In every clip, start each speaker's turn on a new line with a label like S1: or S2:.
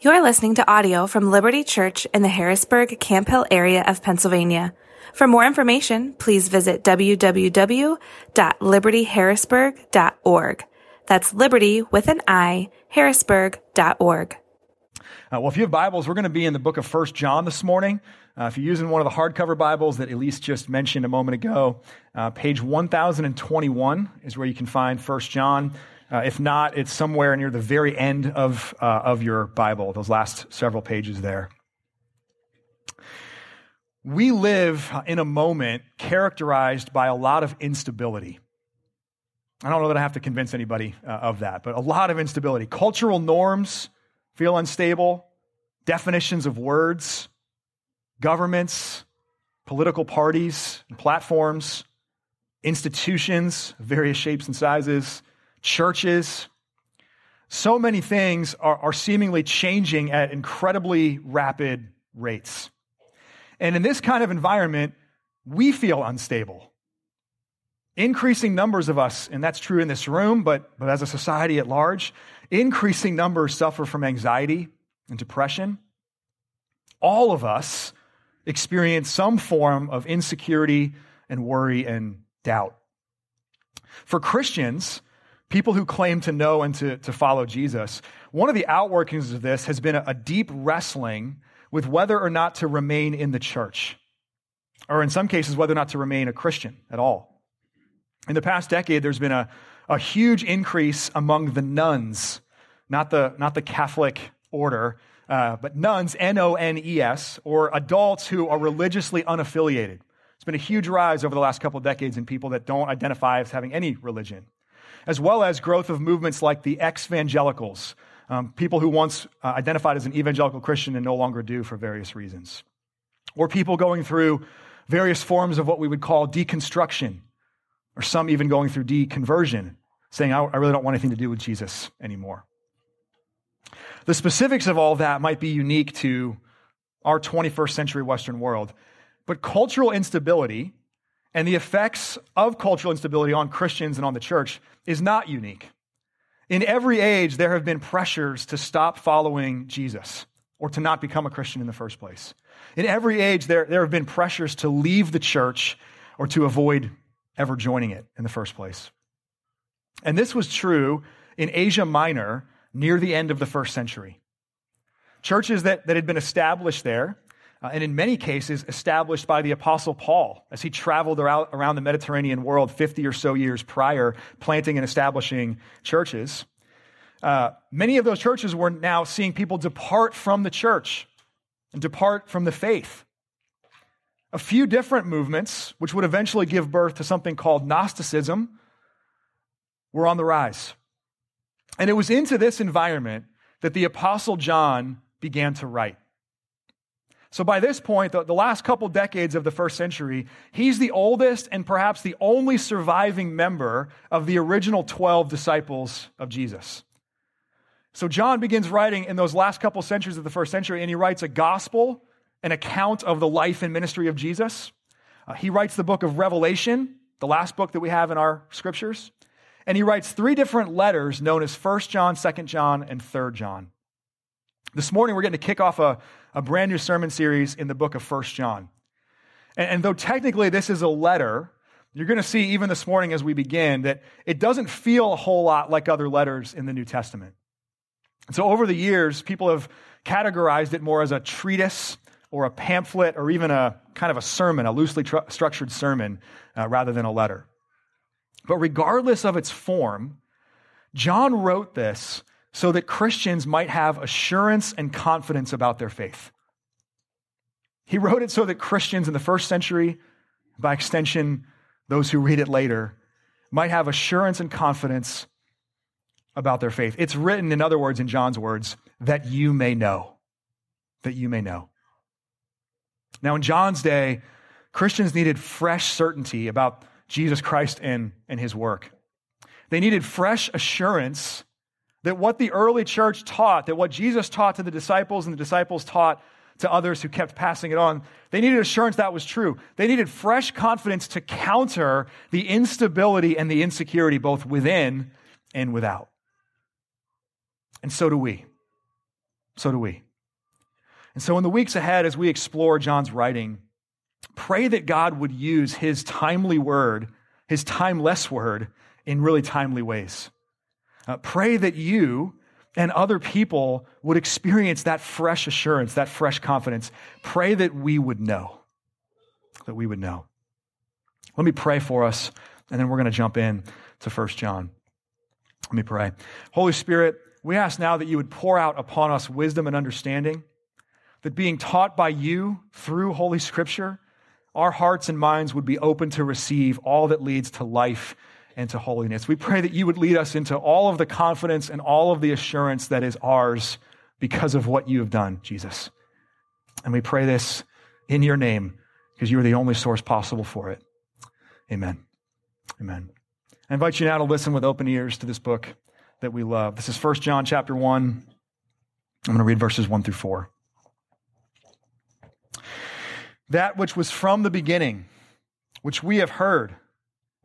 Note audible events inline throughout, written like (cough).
S1: You're listening to audio from Liberty Church in the Harrisburg Camp Hill area of Pennsylvania. For more information, please visit www.libertyharrisburg.org. That's liberty with an I, harrisburg.org.
S2: Uh, well, if you have Bibles, we're going to be in the book of First John this morning. Uh, if you're using one of the hardcover Bibles that Elise just mentioned a moment ago, uh, page 1021 is where you can find First John. Uh, if not, it's somewhere near the very end of, uh, of your Bible, those last several pages there. We live in a moment characterized by a lot of instability. I don't know that I have to convince anybody uh, of that, but a lot of instability. Cultural norms feel unstable, definitions of words, governments, political parties, platforms, institutions, various shapes and sizes, churches. So many things are, are seemingly changing at incredibly rapid rates. And in this kind of environment, we feel unstable increasing numbers of us, and that's true in this room, but, but as a society at large, increasing numbers suffer from anxiety and depression. All of us experience some form of insecurity and worry and doubt. For Christians, people who claim to know and to, to follow Jesus, one of the outworkings of this has been a, deep wrestling with whether or not to remain in the church, or in some cases, whether or not to remain a Christian at all. In the past decade, there's been a, a huge increase among the nuns, not the, not the Catholic order, uh, but nones, N O N E S, or adults who are religiously unaffiliated. It's been a huge rise over the last couple of decades in people that don't identify as having any religion, as well as growth of movements like the ex-evangelicals, um, people who once uh, identified as an evangelical Christian and no longer do for various reasons, or people going through various forms of what we would call deconstruction, or some even going through deconversion, saying, I, really don't want anything to do with Jesus anymore. The specifics of all that might be unique to our 21st century Western world, but cultural instability and the effects of cultural instability on Christians and on the church is not unique. In every age, there have been pressures to stop following Jesus or to not become a Christian in the first place. In every age, there, there have been pressures to leave the church or to avoid ever joining it in the first place. And this was true in Asia Minor near the end of the first century. Churches that, that had been established there, uh, and in many cases established by the Apostle Paul as he traveled around, around the Mediterranean world 50 or so years prior, planting and establishing churches. Uh, many of those churches were now seeing people depart from the church and depart from the faith. A few different movements, which would eventually give birth to something called Gnosticism, were on the rise. And it was into this environment that the Apostle John began to write. So by this point, the, the, last couple decades of the first century, he's the oldest and perhaps the only surviving member of the original 12 disciples of Jesus. So John begins writing in those last couple centuries of the first century, and he writes a gospel an account of the life and ministry of Jesus. Uh, he writes the book of Revelation, the last book that we have in our scriptures. And he writes three different letters known as 1 John, 2 John, and 3 John. This morning, we're going to kick off a, a brand new sermon series in the book of 1 John. And, and though technically this is a letter, you're going to see even this morning as we begin that it doesn't feel a whole lot like other letters in the New Testament. So over the years, people have categorized it more as a treatise or a pamphlet or even a kind of a sermon, a loosely tr- structured sermon, uh, rather than a letter. But regardless of its form, John wrote this so that Christians might have assurance and confidence about their faith. He wrote it so that Christians in the first century, by extension, those who read it later, might have assurance and confidence about their faith. It's written, in other words, in John's words, that you may know. That you may know. Now, in John's day, Christians needed fresh certainty about Jesus Christ and, and his work. They needed fresh assurance that what the early church taught, that what Jesus taught to the disciples and the disciples taught to others who kept passing it on, they needed assurance that was true. They needed fresh confidence to counter the instability and the insecurity both within and without. And so do we. So do we. And so, in the weeks ahead, as we explore John's writing, pray that God would use his timely word, his timeless word, in really timely ways. Uh, pray that you and other people would experience that fresh assurance, that fresh confidence. Pray that we would know, that we would know. Let me pray for us, and then we're going to jump in to 1 John. Let me pray. Holy Spirit, we ask now that you would pour out upon us wisdom and understanding, that being taught by you through Holy Scripture, our hearts and minds would be open to receive all that leads to life and to holiness. We pray that you would lead us into all of the confidence and all of the assurance that is ours because of what you have done, Jesus. And we pray this in your name because you are the only source possible for it. Amen. Amen. I invite you now to listen with open ears to this book that we love. This is 1 John chapter 1. I'm going to read verses 1 through 4. That which was from the beginning, which we have heard,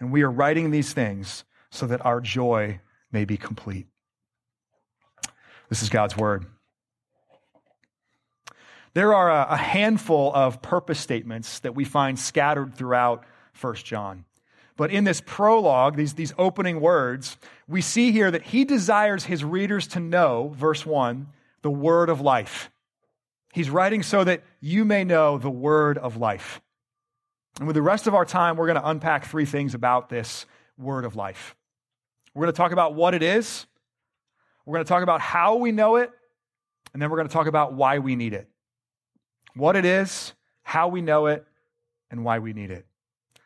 S2: And we are writing these things so that our joy may be complete. This is God's word. There are a, handful of purpose statements that we find scattered throughout 1 John. But in this prologue, these, these opening words, we see here that he desires his readers to know, verse 1, the word of life. He's writing so that you may know the word of life. And with the rest of our time, we're going to unpack three things about this word of life. We're going to talk about what it is, we're going to talk about how we know it, and then we're going to talk about why we need it. What it is, how we know it, and why we need it.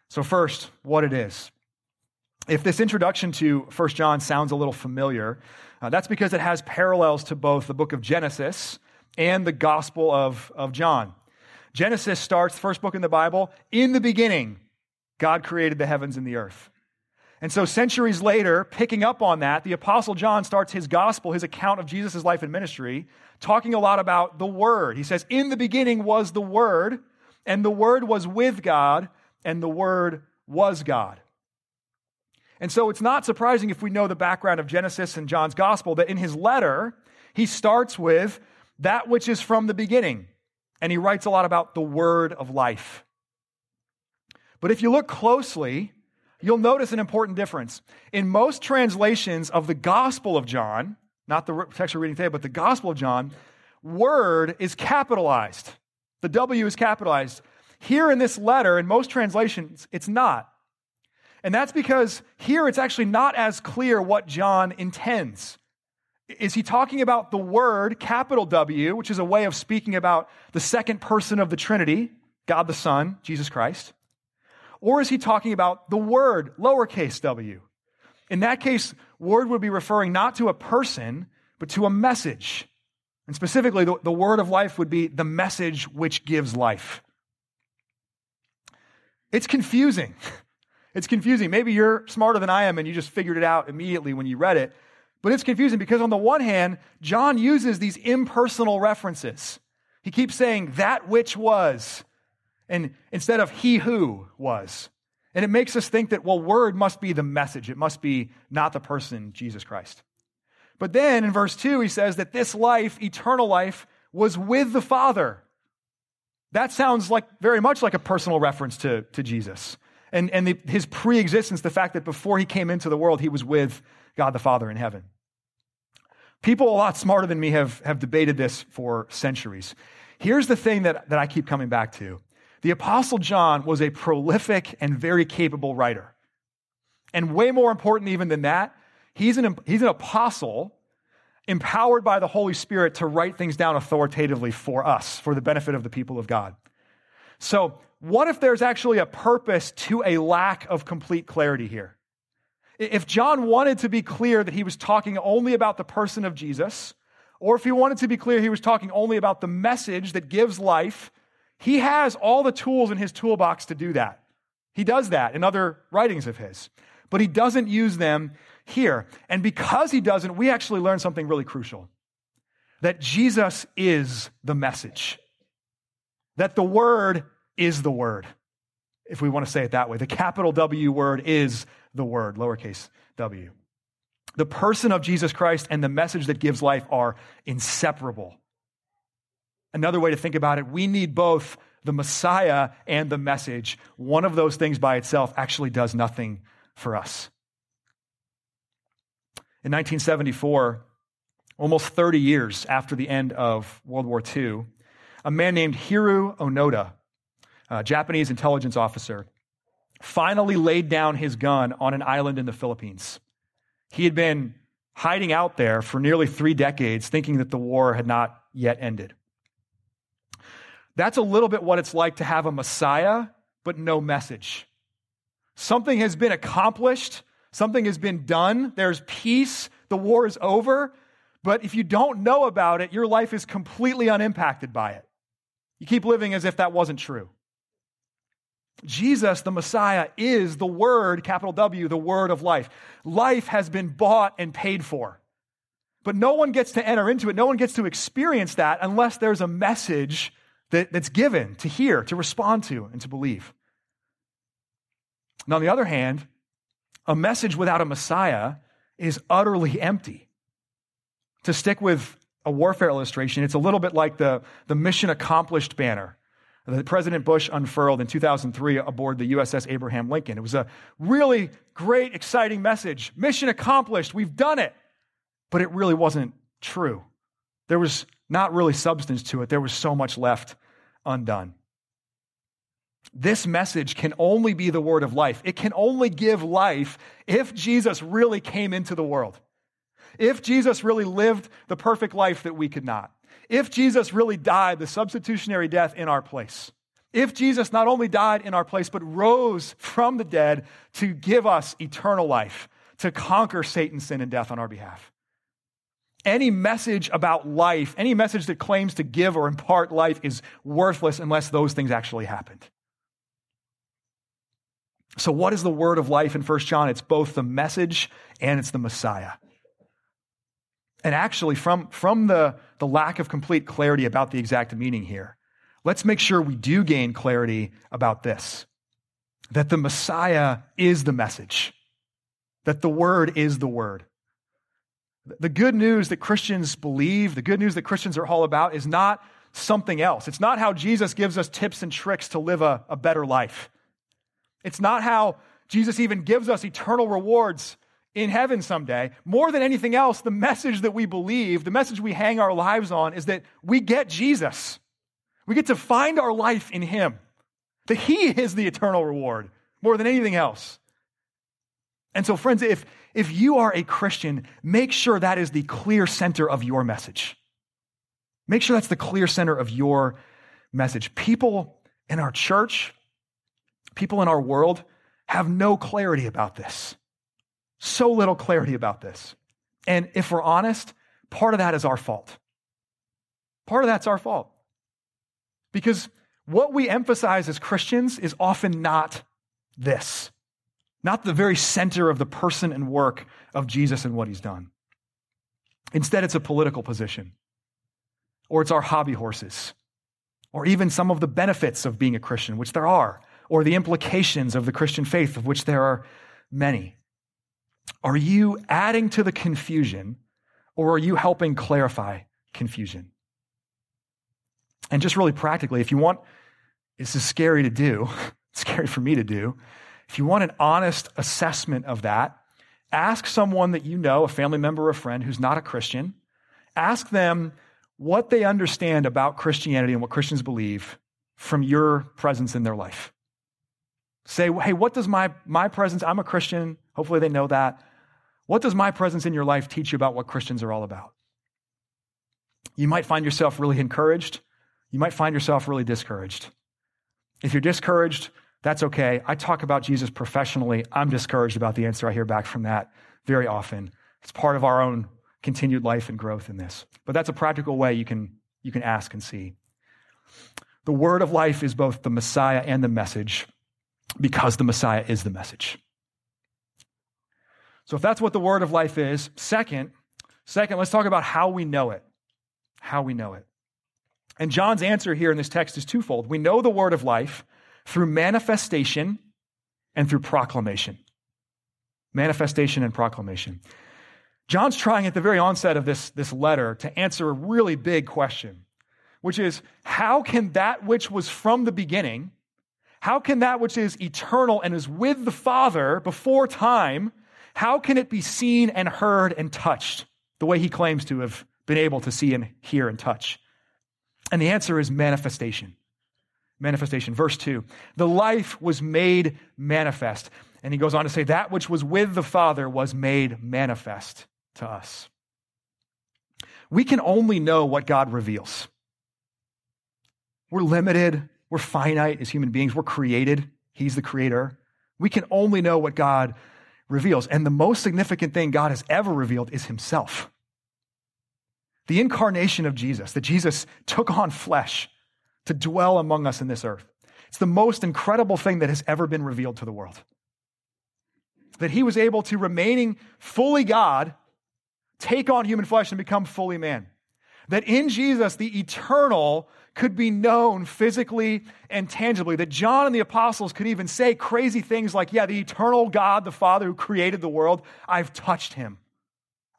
S2: So, first, what it is. If this introduction to 1 John sounds a little familiar, uh, that's because it has parallels to both the book of Genesis and the Gospel of, of John. Genesis starts, first book in the Bible, in the beginning, God created the heavens and the earth. And so, centuries later, picking up on that, the Apostle John starts his gospel, his account of Jesus' life and ministry, talking a lot about the Word. He says, In the beginning was the Word, and the Word was with God, and the Word was God. And so it's not surprising if we know the background of Genesis and John's gospel that in his letter, he starts with that which is from the beginning. And he writes a lot about the word of life. But if you look closely, you'll notice an important difference. In most translations of the Gospel of John, not the text we're reading today, but the Gospel of John, word is capitalized. The W is capitalized. Here in this letter, in most translations, it's not. And that's because here it's actually not as clear what John intends. Is he talking about the word, capital W, which is a way of speaking about the second person of the Trinity, God the Son, Jesus Christ? Or is he talking about the word, lowercase w? In that case, word would be referring not to a person, but to a message. And specifically, the, the word of life would be the message which gives life. It's confusing. (laughs) It's confusing. Maybe you're smarter than I am and you just figured it out immediately when you read it. But it's confusing because, on the one hand, John uses these impersonal references. He keeps saying that which was, and instead of he who was. And it makes us think that, well, word must be the message. It must be not the person, Jesus Christ. But then in verse 2, he says that this life, eternal life, was with the Father. That sounds like very much like a personal reference to, to Jesus. And, and the, his pre existence, the fact that before he came into the world, he was with God the Father in heaven. People a lot smarter than me have, have debated this for centuries. Here's the thing that, that I keep coming back to the Apostle John was a prolific and very capable writer. And way more important even than that, he's an, he's an apostle empowered by the Holy Spirit to write things down authoritatively for us, for the benefit of the people of God. So, what if there's actually a purpose to a lack of complete clarity here? If John wanted to be clear that he was talking only about the person of Jesus, or if he wanted to be clear, he was talking only about the message that gives life, he has all the tools in his toolbox to do that. He does that in other writings of his, but he doesn't use them here. And because he doesn't, we actually learn something really crucial that Jesus is the message, that the Word is the Word, if we want to say it that way. The capital W word is the Word, lowercase w. The person of Jesus Christ and the message that gives life are inseparable. Another way to think about it, we need both the Messiah and the message. One of those things by itself actually does nothing for us. In 1974, almost 30 years after the end of World War II, a man named Hiroo Onoda, a Japanese intelligence officer, finally laid down his gun on an island in the Philippines. He had been hiding out there for nearly three decades, thinking that the war had not yet ended. That's a little bit what it's like to have a Messiah, but no message. Something has been accomplished, something has been done, there's peace, the war is over, but if you don't know about it, your life is completely unimpacted by it. You keep living as if that wasn't true. Jesus, the Messiah, is the Word, capital W, the Word of life. Life has been bought and paid for. But no one gets to enter into it, no one gets to experience that unless there's a message that, that's given to hear, to respond to, and to believe. And on the other hand, a message without a Messiah is utterly empty. To stick with a warfare illustration, it's a little bit like the, the mission accomplished banner that President Bush unfurled in 2003 aboard the USS Abraham Lincoln. It was a really great, exciting message. Mission accomplished. We've done it. But it really wasn't true. There was not really substance to it. There was so much left undone. This message can only be the word of life. It can only give life if Jesus really came into the world. If Jesus really lived the perfect life that we could not. If Jesus really died the substitutionary death in our place, if Jesus not only died in our place, but rose from the dead to give us eternal life, to conquer Satan, sin, and death on our behalf. Any message about life, any message that claims to give or impart life is worthless unless those things actually happened. So, what is the word of life in 1 John? It's both the message and it's the Messiah. And actually, from, from the, the lack of complete clarity about the exact meaning here, let's make sure we do gain clarity about this that the Messiah is the message, that the Word is the Word. The good news that Christians believe, the good news that Christians are all about, is not something else. It's not how Jesus gives us tips and tricks to live a, a better life. It's not how Jesus even gives us eternal rewards in heaven someday, more than anything else, the message that we believe, the message we hang our lives on, is that we get Jesus. We get to find our life in Him, that He is the eternal reward more than anything else. And so, friends, if, if you are a Christian, make sure that is the clear center of your message. Make sure that's the clear center of your message. People in our church, people in our world have no clarity about this. So little clarity about this. And if we're honest, part of that is our fault. Part of that's our fault. Because what we emphasize as Christians is often not this, not the very center of the person and work of Jesus and what he's done. Instead, it's a political position, or it's our hobby horses, or even some of the benefits of being a Christian, which there are, or the implications of the Christian faith, of which there are many. Are you adding to the confusion or are you helping clarify confusion? And just really practically, if you want, this is scary to do, it's (laughs) scary for me to do. If you want an honest assessment of that, ask someone that you know, a family member or a friend who's not a Christian, ask them what they understand about Christianity and what Christians believe from your presence in their life. Say, hey, what does my, my presence, I'm a Christian, hopefully they know that. What does my presence in your life teach you about what Christians are all about? You might find yourself really encouraged. You might find yourself really discouraged. If you're discouraged, that's okay. I talk about Jesus professionally. I'm discouraged about the answer I hear back from that very often. It's part of our own continued life and growth in this. But that's a practical way you can, you can ask and see. The word of life is both the Messiah and the message because the Messiah is the message. So if that's what the word of life is, second, second, let's talk about how we know it. How we know it. And John's answer here in this text is twofold. We know the word of life through manifestation and through proclamation. Manifestation and proclamation. John's trying at the very onset of this, this letter to answer a really big question, which is how can that which was from the beginning, how can that which is eternal and is with the Father before time, how can it be seen and heard and touched the way he claims to have been able to see and hear and touch? And the answer is manifestation. Manifestation. Verse 2 The life was made manifest. And he goes on to say, That which was with the Father was made manifest to us. We can only know what God reveals. We're limited, we're finite as human beings, we're created. He's the creator. We can only know what God reveals. And the most significant thing God has ever revealed is himself. The incarnation of Jesus, that Jesus took on flesh to dwell among us in this earth. It's the most incredible thing that has ever been revealed to the world. That he was able to, remaining fully God, take on human flesh and become fully man. That in Jesus, the eternal could be known physically and tangibly. That John and the apostles could even say crazy things like, Yeah, the eternal God, the Father who created the world, I've touched him.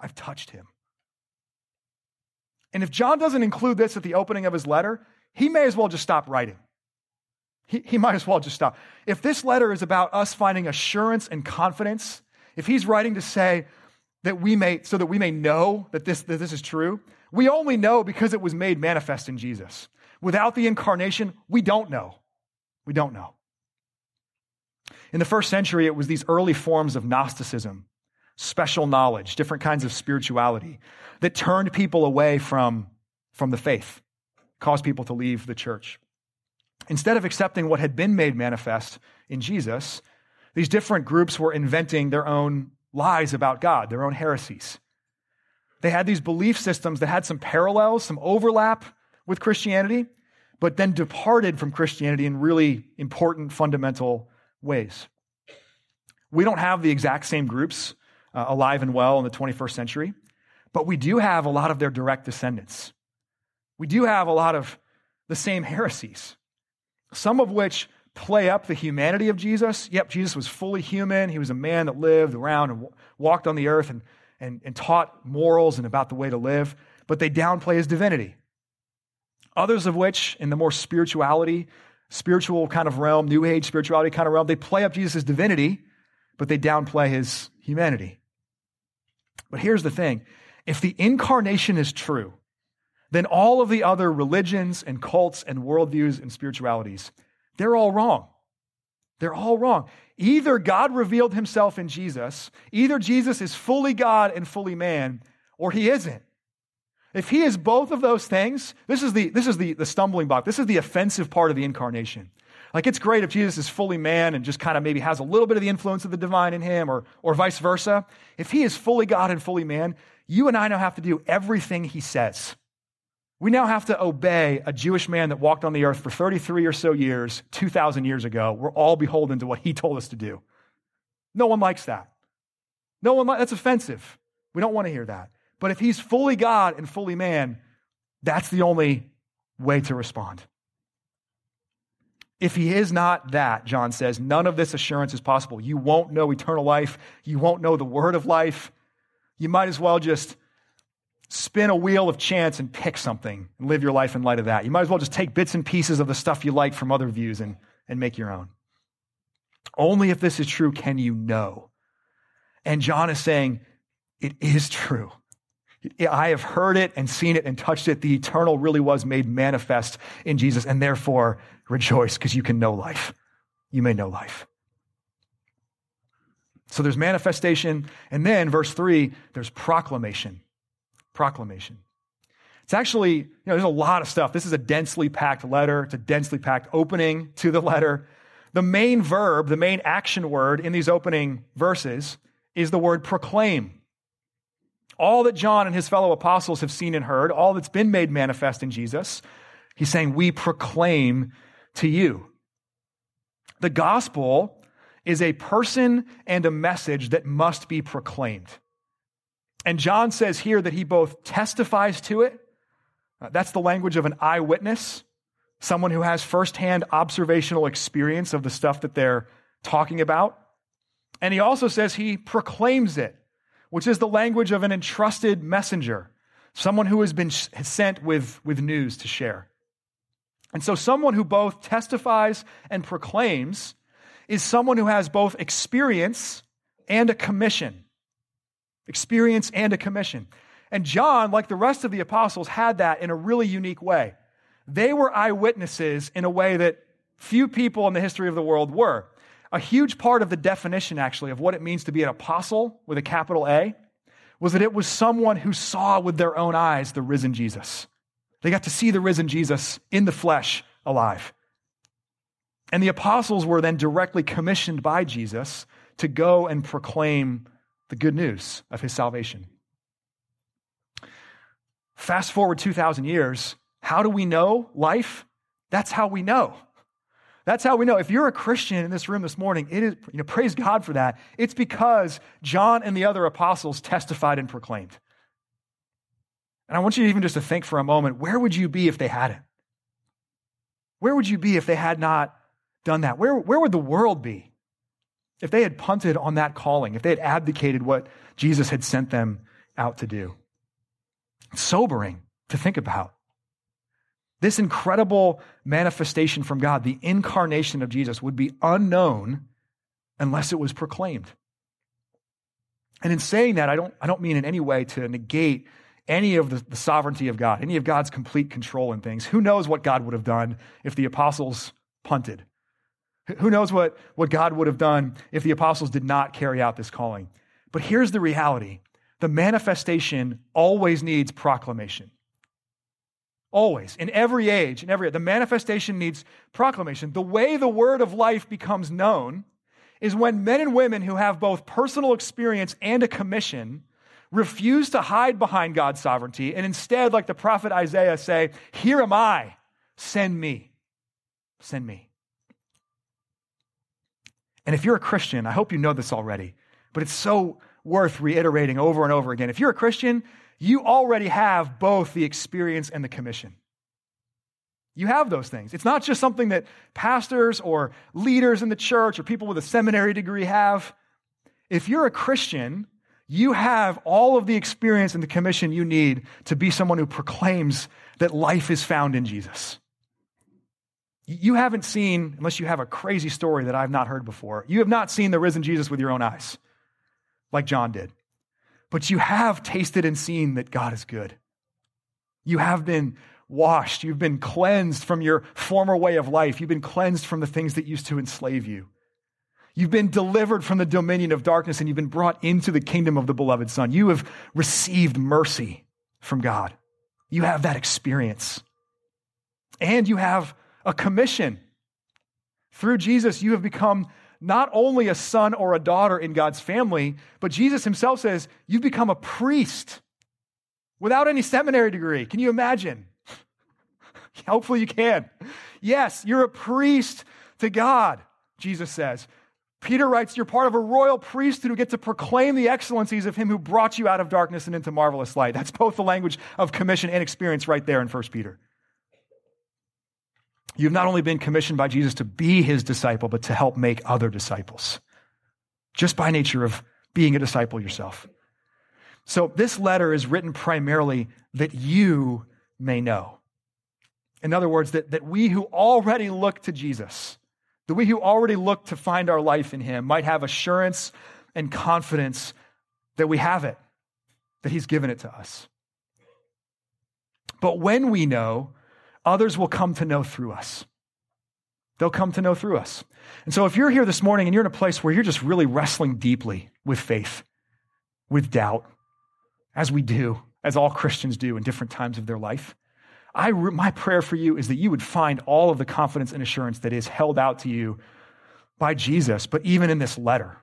S2: I've touched him. And if John doesn't include this at the opening of his letter, he may as well just stop writing. He, he might as well just stop. If this letter is about us finding assurance and confidence, if he's writing to say that we may, so that we may know that this, that this is true, we only know because it was made manifest in Jesus. Without the incarnation, we don't know. We don't know. In the first century, it was these early forms of Gnosticism, special knowledge, different kinds of spirituality that turned people away from, from the faith, caused people to leave the church. Instead of accepting what had been made manifest in Jesus, these different groups were inventing their own lies about God, their own heresies. They had these belief systems that had some parallels, some overlap with Christianity, but then departed from Christianity in really important fundamental ways. We don't have the exact same groups uh, alive and well in the 21st century, but we do have a lot of their direct descendants. We do have a lot of the same heresies, some of which play up the humanity of Jesus. Yep, Jesus was fully human. He was a man that lived around and walked on the earth and, and, and taught morals and about the way to live, but they downplay his divinity. Others of which, in the more spirituality, spiritual kind of realm, new age spirituality kind of realm, they play up Jesus' divinity, but they downplay his humanity. But here's the thing if the incarnation is true, then all of the other religions and cults and worldviews and spiritualities, they're all wrong. They're all wrong. Either God revealed himself in Jesus, either Jesus is fully God and fully man, or he isn't. If he is both of those things, this is the, this is the, the stumbling block. This is the offensive part of the incarnation. Like it's great if Jesus is fully man and just kind of maybe has a little bit of the influence of the divine in him or, or vice versa. If he is fully God and fully man, you and I now have to do everything he says. We now have to obey a Jewish man that walked on the earth for 33 or so years, 2,000 years ago. We're all beholden to what he told us to do. No one likes that. No one, that's offensive. We don't want to hear that. But if he's fully God and fully man, that's the only way to respond. If he is not that, John says, none of this assurance is possible. You won't know eternal life. You won't know the word of life. You might as well just spin a wheel of chance and pick something and live your life in light of that. You might as well just take bits and pieces of the stuff you like from other views and, and make your own. Only if this is true can you know. And John is saying, it is true. I have heard it and seen it and touched it. The eternal really was made manifest in Jesus, and therefore rejoice because you can know life. You may know life. So there's manifestation, and then verse three, there's proclamation proclamation. It's actually, you know, there's a lot of stuff. This is a densely packed letter. It's a densely packed opening to the letter. The main verb, the main action word in these opening verses is the word proclaim. All that John and his fellow apostles have seen and heard, all that's been made manifest in Jesus, he's saying, we proclaim to you. The gospel is a person and a message that must be proclaimed. And John says here that he both testifies to it, uh, that's the language of an eyewitness, someone who has firsthand observational experience of the stuff that they're talking about. And he also says he proclaims it, which is the language of an entrusted messenger, someone who has been sent with, with news to share. And so, someone who both testifies and proclaims is someone who has both experience and a commission. Experience and a commission. And John, like the rest of the apostles, had that in a really unique way. They were eyewitnesses in a way that few people in the history of the world were. A huge part of the definition, actually, of what it means to be an apostle with a capital A was that it was someone who saw with their own eyes the risen Jesus. They got to see the risen Jesus in the flesh alive. And the apostles were then directly commissioned by Jesus to go and proclaim the good news of his salvation. Fast forward 2,000 years, how do we know life? That's how we know. That's how we know. If you're a Christian in this room this morning, it is, you know, praise God for that. It's because John and the other apostles testified and proclaimed. And I want you even just to think for a moment where would you be if they hadn't? Where would you be if they had not done that? Where, where would the world be if they had punted on that calling, if they had abdicated what Jesus had sent them out to do? It's sobering to think about. This incredible manifestation from God, the incarnation of Jesus, would be unknown unless it was proclaimed. And in saying that, I don't, I don't mean in any way to negate any of the, the, sovereignty of God, any of God's complete control in things. Who knows what God would have done if the apostles punted? Who knows what, what God would have done if the apostles did not carry out this calling? But here's the reality the manifestation always needs proclamation. Always, in every age, in every the manifestation needs proclamation. The way the word of life becomes known is when men and women who have both personal experience and a commission refuse to hide behind God's sovereignty and instead, like the prophet Isaiah, say, Here am I, send me. Send me. And if you're a Christian, I hope you know this already, but it's so worth reiterating over and over again. If you're a Christian, you already have both the experience and the commission. You have those things. It's not just something that pastors or leaders in the church or people with a seminary degree have. If you're a Christian, you have all of the experience and the commission you need to be someone who proclaims that life is found in Jesus. You haven't seen, unless you have a crazy story that I've not heard before, you have not seen the risen Jesus with your own eyes, like John did. But you have tasted and seen that God is good. You have been washed. You've been cleansed from your former way of life. You've been cleansed from the things that used to enslave you. You've been delivered from the dominion of darkness and you've been brought into the kingdom of the beloved Son. You have received mercy from God. You have that experience. And you have a commission. Through Jesus, you have become not only a son or a daughter in God's family, but Jesus himself says you've become a priest without any seminary degree. Can you imagine? (laughs) Hopefully you can. Yes, you're a priest to God, Jesus says. Peter writes, You're part of a royal priesthood who get to proclaim the excellencies of him who brought you out of darkness and into marvelous light. That's both the language of commission and experience right there in 1 Peter. You've not only been commissioned by Jesus to be his disciple, but to help make other disciples, just by nature of being a disciple yourself. So, this letter is written primarily that you may know. In other words, that, that we who already look to Jesus, that we who already look to find our life in Him might have assurance and confidence that we have it, that He's given it to us. But when we know, others will come to know through us. They'll come to know through us. And so if you're here this morning and you're in a place where you're just really wrestling deeply with faith, with doubt, as we do, as all Christians do in different times of their life, I, my prayer for you is that you would find all of the confidence and assurance that is held out to you by Jesus, but even in this letter.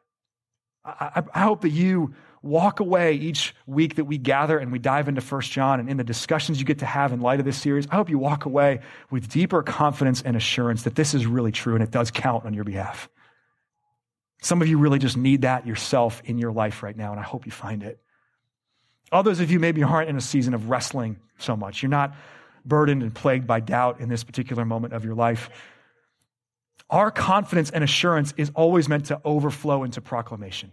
S2: I, I hope that you walk away each week that we gather and we dive into First John and in the discussions you get to have in light of this series, I hope you walk away with deeper confidence and assurance that this is really true and it does count on your behalf. Some of you really just need that yourself in your life right now, and I hope you find it. Others of you maybe aren't in a season of wrestling so much. You're not burdened and plagued by doubt in this particular moment of your life. Our confidence and assurance is always meant to overflow into proclamation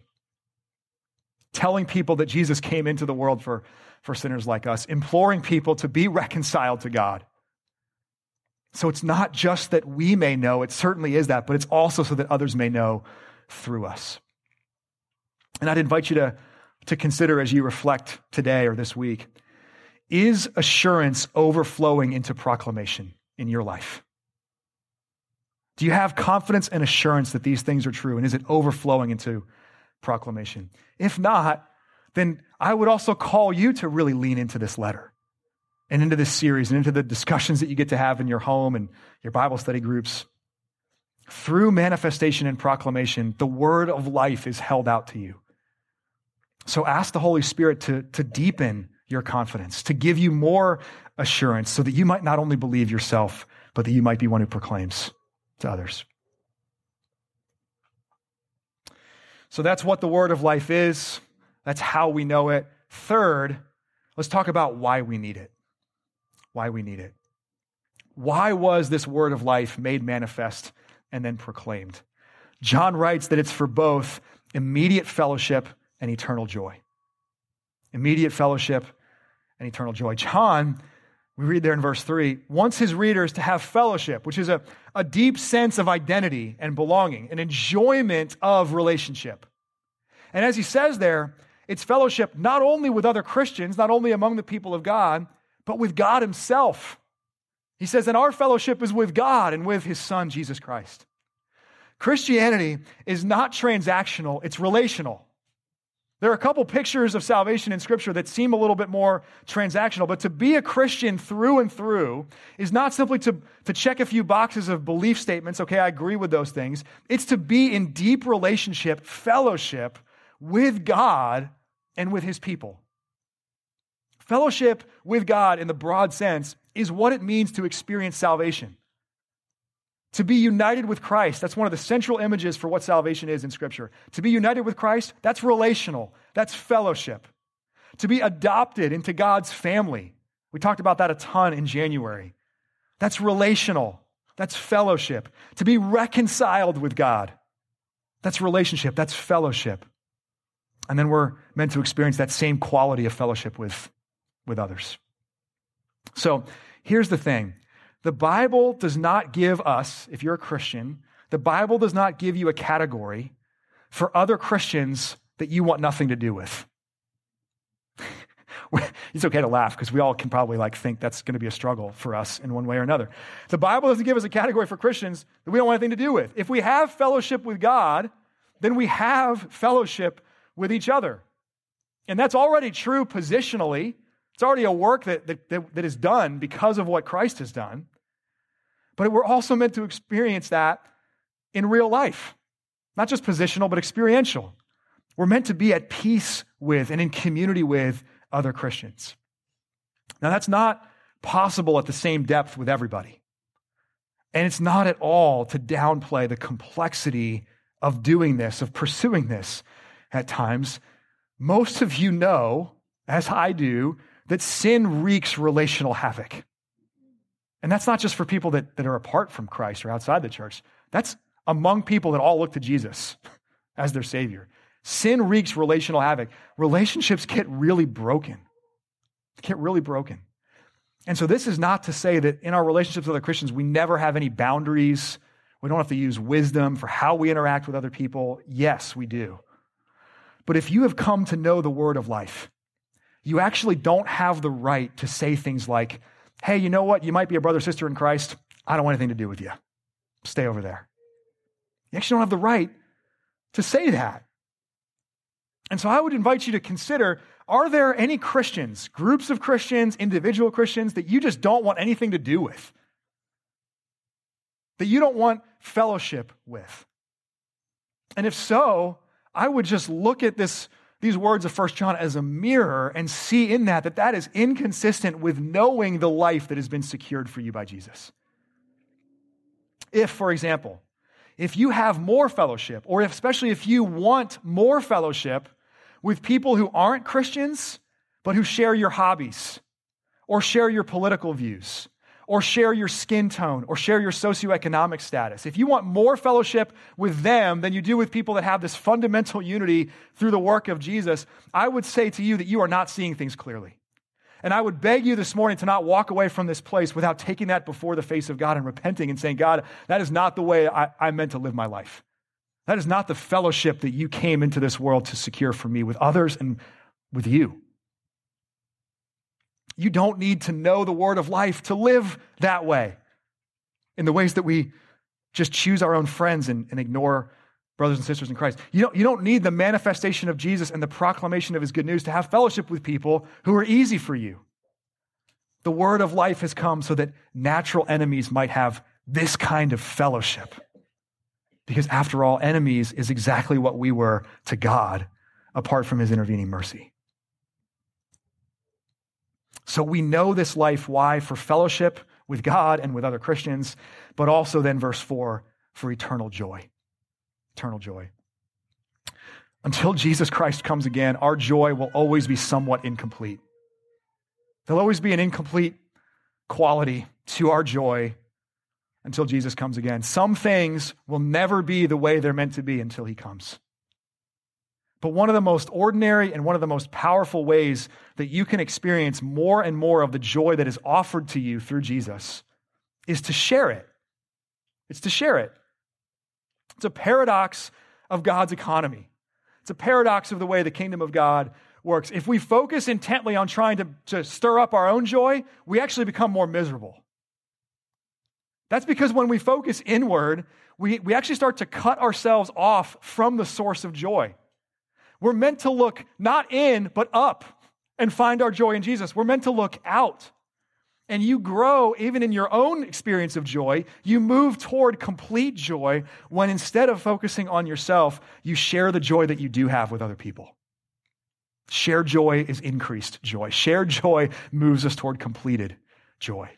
S2: telling people that Jesus came into the world for, for sinners like us, imploring people to be reconciled to God. So it's not just that we may know, it certainly is that, but it's also so that others may know through us. And I'd invite you to, to consider as you reflect today or this week is assurance overflowing into proclamation in your life? Do you have confidence and assurance that these things are true? And is it overflowing into proclamation. If not, then I would also call you to really lean into this letter and into this series and into the discussions that you get to have in your home and your Bible study groups. Through manifestation and proclamation, the word of life is held out to you. So ask the Holy Spirit to, to deepen your confidence, to give you more assurance so that you might not only believe yourself, but that you might be one who proclaims to others. So that's what the word of life is. That's how we know it. Third, let's talk about why we need it. Why we need it. Why was this word of life made manifest and then proclaimed? John writes that it's for both immediate fellowship and eternal joy. Immediate fellowship and eternal joy. John, we read there in verse 3, wants his readers to have fellowship, which is a, a deep sense of identity and belonging, an enjoyment of relationship. And as he says there, it's fellowship not only with other Christians, not only among the people of God, but with God himself. He says, and our fellowship is with God and with his son, Jesus Christ. Christianity is not transactional, it's relational. There are a couple pictures of salvation in Scripture that seem a little bit more transactional, but to be a Christian through and through is not simply to, to check a few boxes of belief statements. Okay, I agree with those things. It's to be in deep relationship, fellowship with God and with his people. Fellowship with God in the broad sense is what it means to experience salvation. To be united with Christ, that's one of the central images for what salvation is in Scripture. To be united with Christ, that's relational, that's fellowship. To be adopted into God's family, we talked about that a ton in January. That's relational, that's fellowship. To be reconciled with God, that's relationship, that's fellowship. And then we're meant to experience that same quality of fellowship with, with others. So here's the thing the Bible does not give us, if you're a Christian, the Bible does not give you a category for other Christians that you want nothing to do with. (laughs) it's okay to laugh because we all can probably like think that's going to be a struggle for us in one way or another. The Bible doesn't give us a category for Christians that we don't want anything to do with. If we have fellowship with God, then we have fellowship with each other. And that's already true positionally. It's already a work that, that, that, is done because of what Christ has done. But we're also meant to experience that in real life, not just positional, but experiential. We're meant to be at peace with and in community with other Christians. Now, that's not possible at the same depth with everybody. And it's not at all to downplay the complexity of doing this, of pursuing this at times. Most of you know, as I do, that sin wreaks relational havoc. And that's not just for people that, that are apart from Christ or outside the church. That's among people that all look to Jesus (laughs) as their Savior. Sin wreaks relational havoc. Relationships get really broken. Get really broken. And so, this is not to say that in our relationships with other Christians, we never have any boundaries. We don't have to use wisdom for how we interact with other people. Yes, we do. But if you have come to know the word of life, you actually don't have the right to say things like, hey, you know what? You might be a brother sister in Christ. I don't want anything to do with you. Stay over there. You actually don't have the right to say that. And so I would invite you to consider are there any Christians, groups of Christians, individual Christians that you just don't want anything to do with? That you don't want fellowship with? And if so, I would just look at this these words of 1 John as a mirror and see in that that that is inconsistent with knowing the life that has been secured for you by Jesus. If, for example, if you have more fellowship, or if, especially if you want more fellowship with people who aren't Christians, but who share your hobbies, or share your political views, or share your skin tone, or share your socioeconomic status. If you want more fellowship with them than you do with people that have this fundamental unity through the work of Jesus, I would say to you that you are not seeing things clearly. And I would beg you this morning to not walk away from this place without taking that before the face of God and repenting and saying, God, that is not the way I, I meant to live my life. That is not the fellowship that you came into this world to secure for me with others and with you. You don't need to know the word of life to live that way in the ways that we just choose our own friends and, and ignore brothers and sisters in Christ. You don't, you don't need the manifestation of Jesus and the proclamation of his good news to have fellowship with people who are easy for you. The word of life has come so that natural enemies might have this kind of fellowship. Because after all, enemies is exactly what we were to God apart from his intervening mercy. So we know this life. Why? For fellowship with God and with other Christians, but also then, verse 4, for eternal joy eternal joy. Until Jesus Christ comes again, our joy will always be somewhat incomplete. There'll always be an incomplete quality to our joy until Jesus comes again. Some things will never be the way they're meant to be until he comes. But one of the most ordinary and one of the most powerful ways that you can experience more and more of the joy that is offered to you through Jesus is to share it. It's to share it. It's a paradox of God's economy. It's a paradox of the way the kingdom of God works. If we focus intently on trying to, to stir up our own joy, we actually become more miserable. That's because when we focus inward, we, we actually start to cut ourselves off from the source of joy. We're meant to look not in, but up and find our joy in Jesus. We're meant to look out and you grow even in your own experience of joy. You move toward complete joy when instead of focusing on yourself, you share the joy that you do have with other people. Shared joy is increased joy. Shared joy moves us toward completed joy.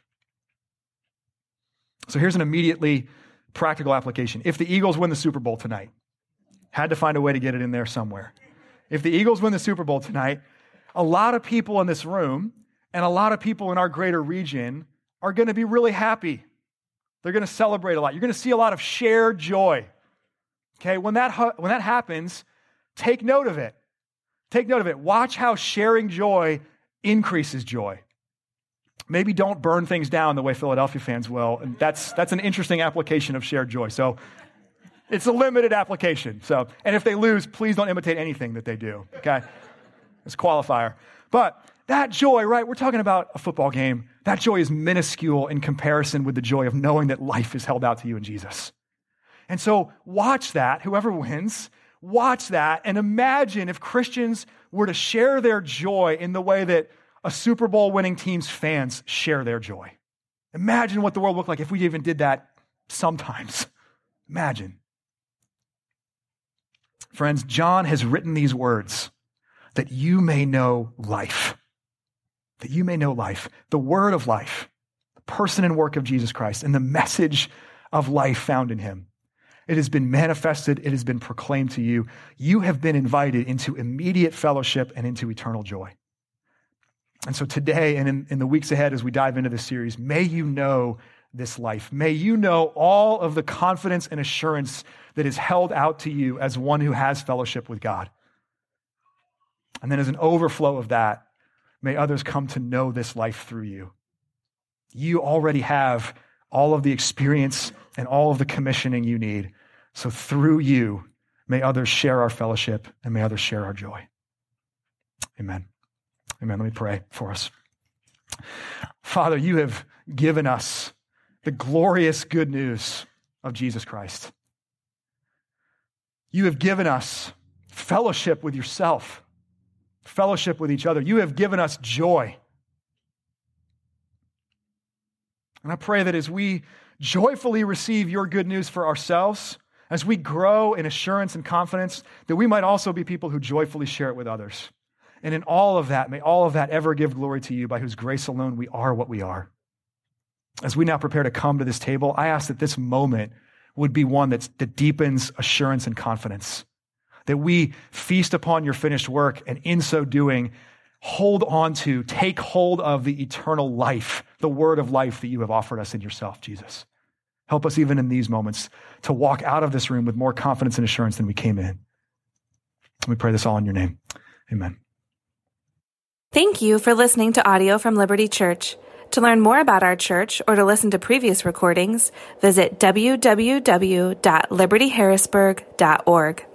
S2: So here's an immediately practical application. If the Eagles win the Super Bowl tonight, had to find a way to get it in there somewhere. If the Eagles win the Super Bowl tonight, a lot of people in this room and a lot of people in our greater region are going to be really happy. They're going to celebrate a lot. You're going to see a lot of shared joy. Okay, when that, when that happens, take note of it. Take note of it. Watch how sharing joy increases joy. Maybe don't burn things down the way Philadelphia fans will. And that's, that's an interesting application of shared joy. So it's a limited application. So, and if they lose, please don't imitate anything that they do. Okay? It's a qualifier. But that joy, right? We're talking about a football game. That joy is minuscule in comparison with the joy of knowing that life is held out to you in Jesus. And so watch that, whoever wins, watch that and imagine if Christians were to share their joy in the way that a Super Bowl winning team's fans share their joy. Imagine what the world looked like if we even did that sometimes. Imagine. Friends, John has written these words that you may know life that you may know life, the word of life, the person and work of Jesus Christ, and the message of life found in him. It has been manifested, it has been proclaimed to you. You have been invited into immediate fellowship and into eternal joy. And so today and in, in the weeks ahead, as we dive into this series, may you know this life. May you know all of the confidence and assurance that is held out to you as one who has fellowship with God. And then, as an overflow of that, May others come to know this life through you. You already have all of the experience and all of the commissioning you need. So through you, may others share our fellowship and may others share our joy. Amen. Amen. Let me pray for us. Father, you have given us the glorious good news of Jesus Christ. You have given us fellowship with yourself fellowship with each other. You have given us joy. And I pray that as we joyfully receive your good news for ourselves, as we grow in assurance and confidence, that we might also be people who joyfully share it with others. And in all of that, may all of that ever give glory to you, by whose grace alone we are what we are. As we now prepare to come to this table, I ask that this moment would be one that's, that deepens assurance and confidence. That we feast upon your finished work, and in so doing, hold on to, take hold of the eternal life, the word of life that you have offered us in yourself, Jesus. Help us even in these moments to walk out of this room with more confidence and assurance than we came in. We pray this all in your name. Amen.
S1: Thank you for listening to audio from Liberty Church. To learn more about our church or to listen to previous recordings, visit www.libertyharrisburg.org.